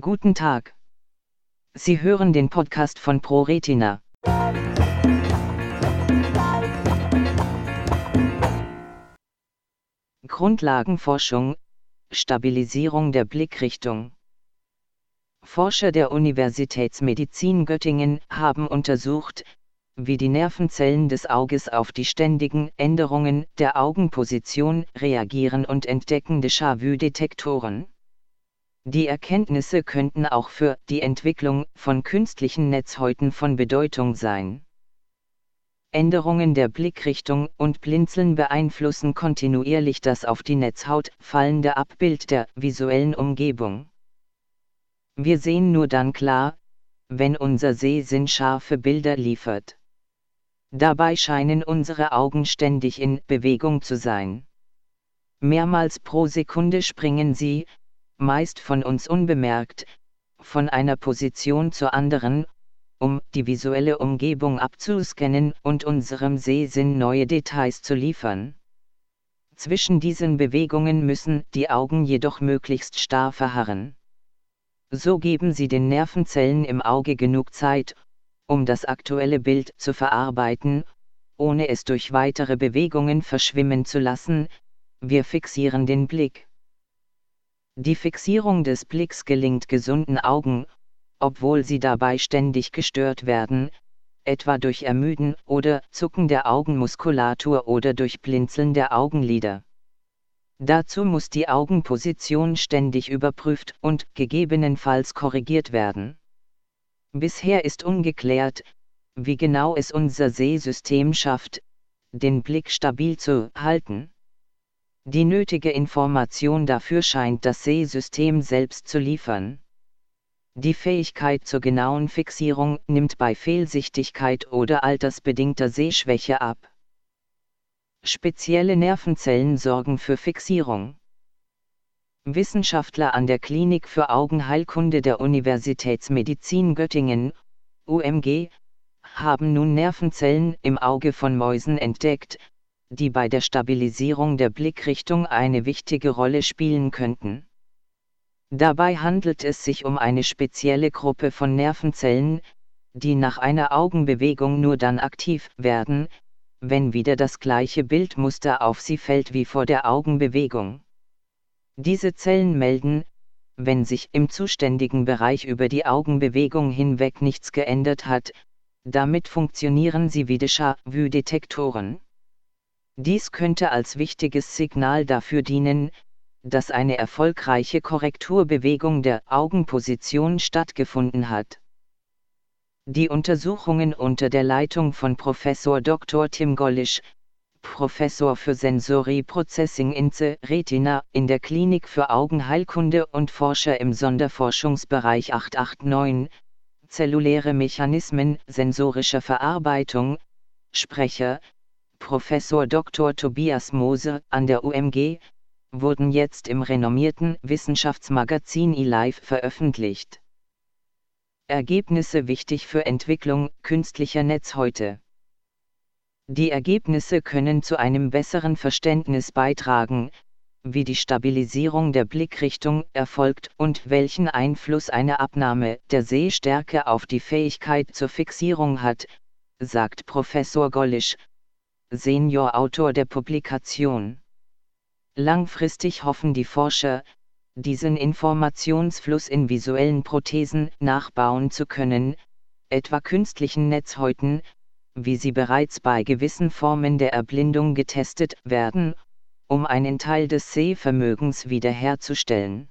Guten Tag. Sie hören den Podcast von ProRetina. Grundlagenforschung, Stabilisierung der Blickrichtung. Forscher der Universitätsmedizin Göttingen haben untersucht, wie die Nervenzellen des Auges auf die ständigen Änderungen der Augenposition reagieren und entdecken Déjà-vu-Detektoren. Die Erkenntnisse könnten auch für die Entwicklung von künstlichen Netzhäuten von Bedeutung sein. Änderungen der Blickrichtung und Blinzeln beeinflussen kontinuierlich das auf die Netzhaut fallende Abbild der visuellen Umgebung. Wir sehen nur dann klar, wenn unser Sehsinn scharfe Bilder liefert. Dabei scheinen unsere Augen ständig in Bewegung zu sein. Mehrmals pro Sekunde springen sie, meist von uns unbemerkt, von einer Position zur anderen, um die visuelle Umgebung abzuscannen und unserem Sehsinn neue Details zu liefern. Zwischen diesen Bewegungen müssen die Augen jedoch möglichst starr verharren. So geben sie den Nervenzellen im Auge genug Zeit, um das aktuelle Bild zu verarbeiten, ohne es durch weitere Bewegungen verschwimmen zu lassen, wir fixieren den Blick. Die Fixierung des Blicks gelingt gesunden Augen, obwohl sie dabei ständig gestört werden, etwa durch Ermüden oder Zucken der Augenmuskulatur oder durch Blinzeln der Augenlider. Dazu muss die Augenposition ständig überprüft und gegebenenfalls korrigiert werden. Bisher ist ungeklärt, wie genau es unser Sehsystem schafft, den Blick stabil zu halten. Die nötige Information dafür scheint das Sehsystem selbst zu liefern. Die Fähigkeit zur genauen Fixierung nimmt bei Fehlsichtigkeit oder altersbedingter Sehschwäche ab. Spezielle Nervenzellen sorgen für Fixierung. Wissenschaftler an der Klinik für Augenheilkunde der Universitätsmedizin Göttingen, UMG, haben nun Nervenzellen im Auge von Mäusen entdeckt, die bei der Stabilisierung der Blickrichtung eine wichtige Rolle spielen könnten. Dabei handelt es sich um eine spezielle Gruppe von Nervenzellen, die nach einer Augenbewegung nur dann aktiv werden, wenn wieder das gleiche Bildmuster auf sie fällt wie vor der Augenbewegung. Diese Zellen melden, wenn sich im zuständigen Bereich über die Augenbewegung hinweg nichts geändert hat, damit funktionieren sie wie Déjà-vu-Detektoren. Dies könnte als wichtiges Signal dafür dienen, dass eine erfolgreiche Korrekturbewegung der Augenposition stattgefunden hat. Die Untersuchungen unter der Leitung von Professor Dr. Tim Gollisch, Professor für Sensory Processing in Retina in der Klinik für Augenheilkunde und Forscher im Sonderforschungsbereich 889, zelluläre Mechanismen sensorischer Verarbeitung, Sprecher, Professor Dr. Tobias Moser an der UMG, wurden jetzt im renommierten Wissenschaftsmagazin eLife veröffentlicht. Ergebnisse wichtig für Entwicklung künstlicher Netzhäute. Die Ergebnisse können zu einem besseren Verständnis beitragen, wie die Stabilisierung der Blickrichtung erfolgt und welchen Einfluss eine Abnahme der Sehstärke auf die Fähigkeit zur Fixierung hat, sagt Professor Gollisch, Seniorautor der Publikation. Langfristig hoffen die Forscher, diesen Informationsfluss in visuellen Prothesen nachbauen zu können, etwa künstlichen Netzhäuten, wie sie bereits bei gewissen Formen der Erblindung getestet werden, um einen Teil des Sehvermögens wiederherzustellen.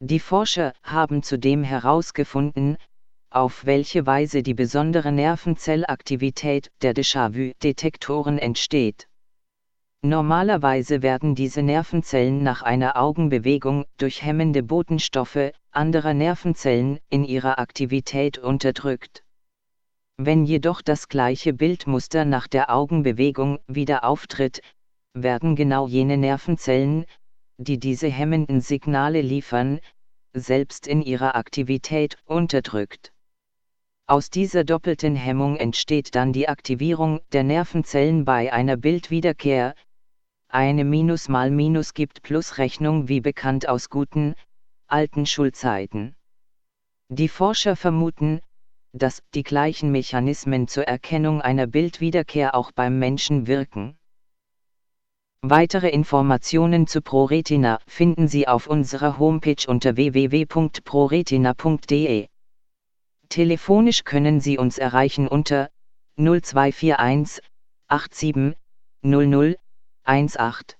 Die Forscher haben zudem herausgefunden, auf welche Weise die besondere Nervenzellaktivität der Déjà-vu-Detektoren entsteht. Normalerweise werden diese Nervenzellen nach einer Augenbewegung durch hemmende Botenstoffe anderer Nervenzellen in ihrer Aktivität unterdrückt. Wenn jedoch das gleiche Bildmuster nach der Augenbewegung wieder auftritt, werden genau jene Nervenzellen, die diese hemmenden Signale liefern, selbst in ihrer Aktivität unterdrückt. Aus dieser doppelten Hemmung entsteht dann die Aktivierung der Nervenzellen bei einer Bildwiederkehr. Eine Minus mal Minus gibt Plus Rechnung wie bekannt aus guten, alten Schulzeiten. Die Forscher vermuten, dass die gleichen Mechanismen zur Erkennung einer Bildwiederkehr auch beim Menschen wirken. Weitere Informationen zu ProRetina finden Sie auf unserer Homepage unter www.proretina.de. Telefonisch können Sie uns erreichen unter 0241 87 00 18.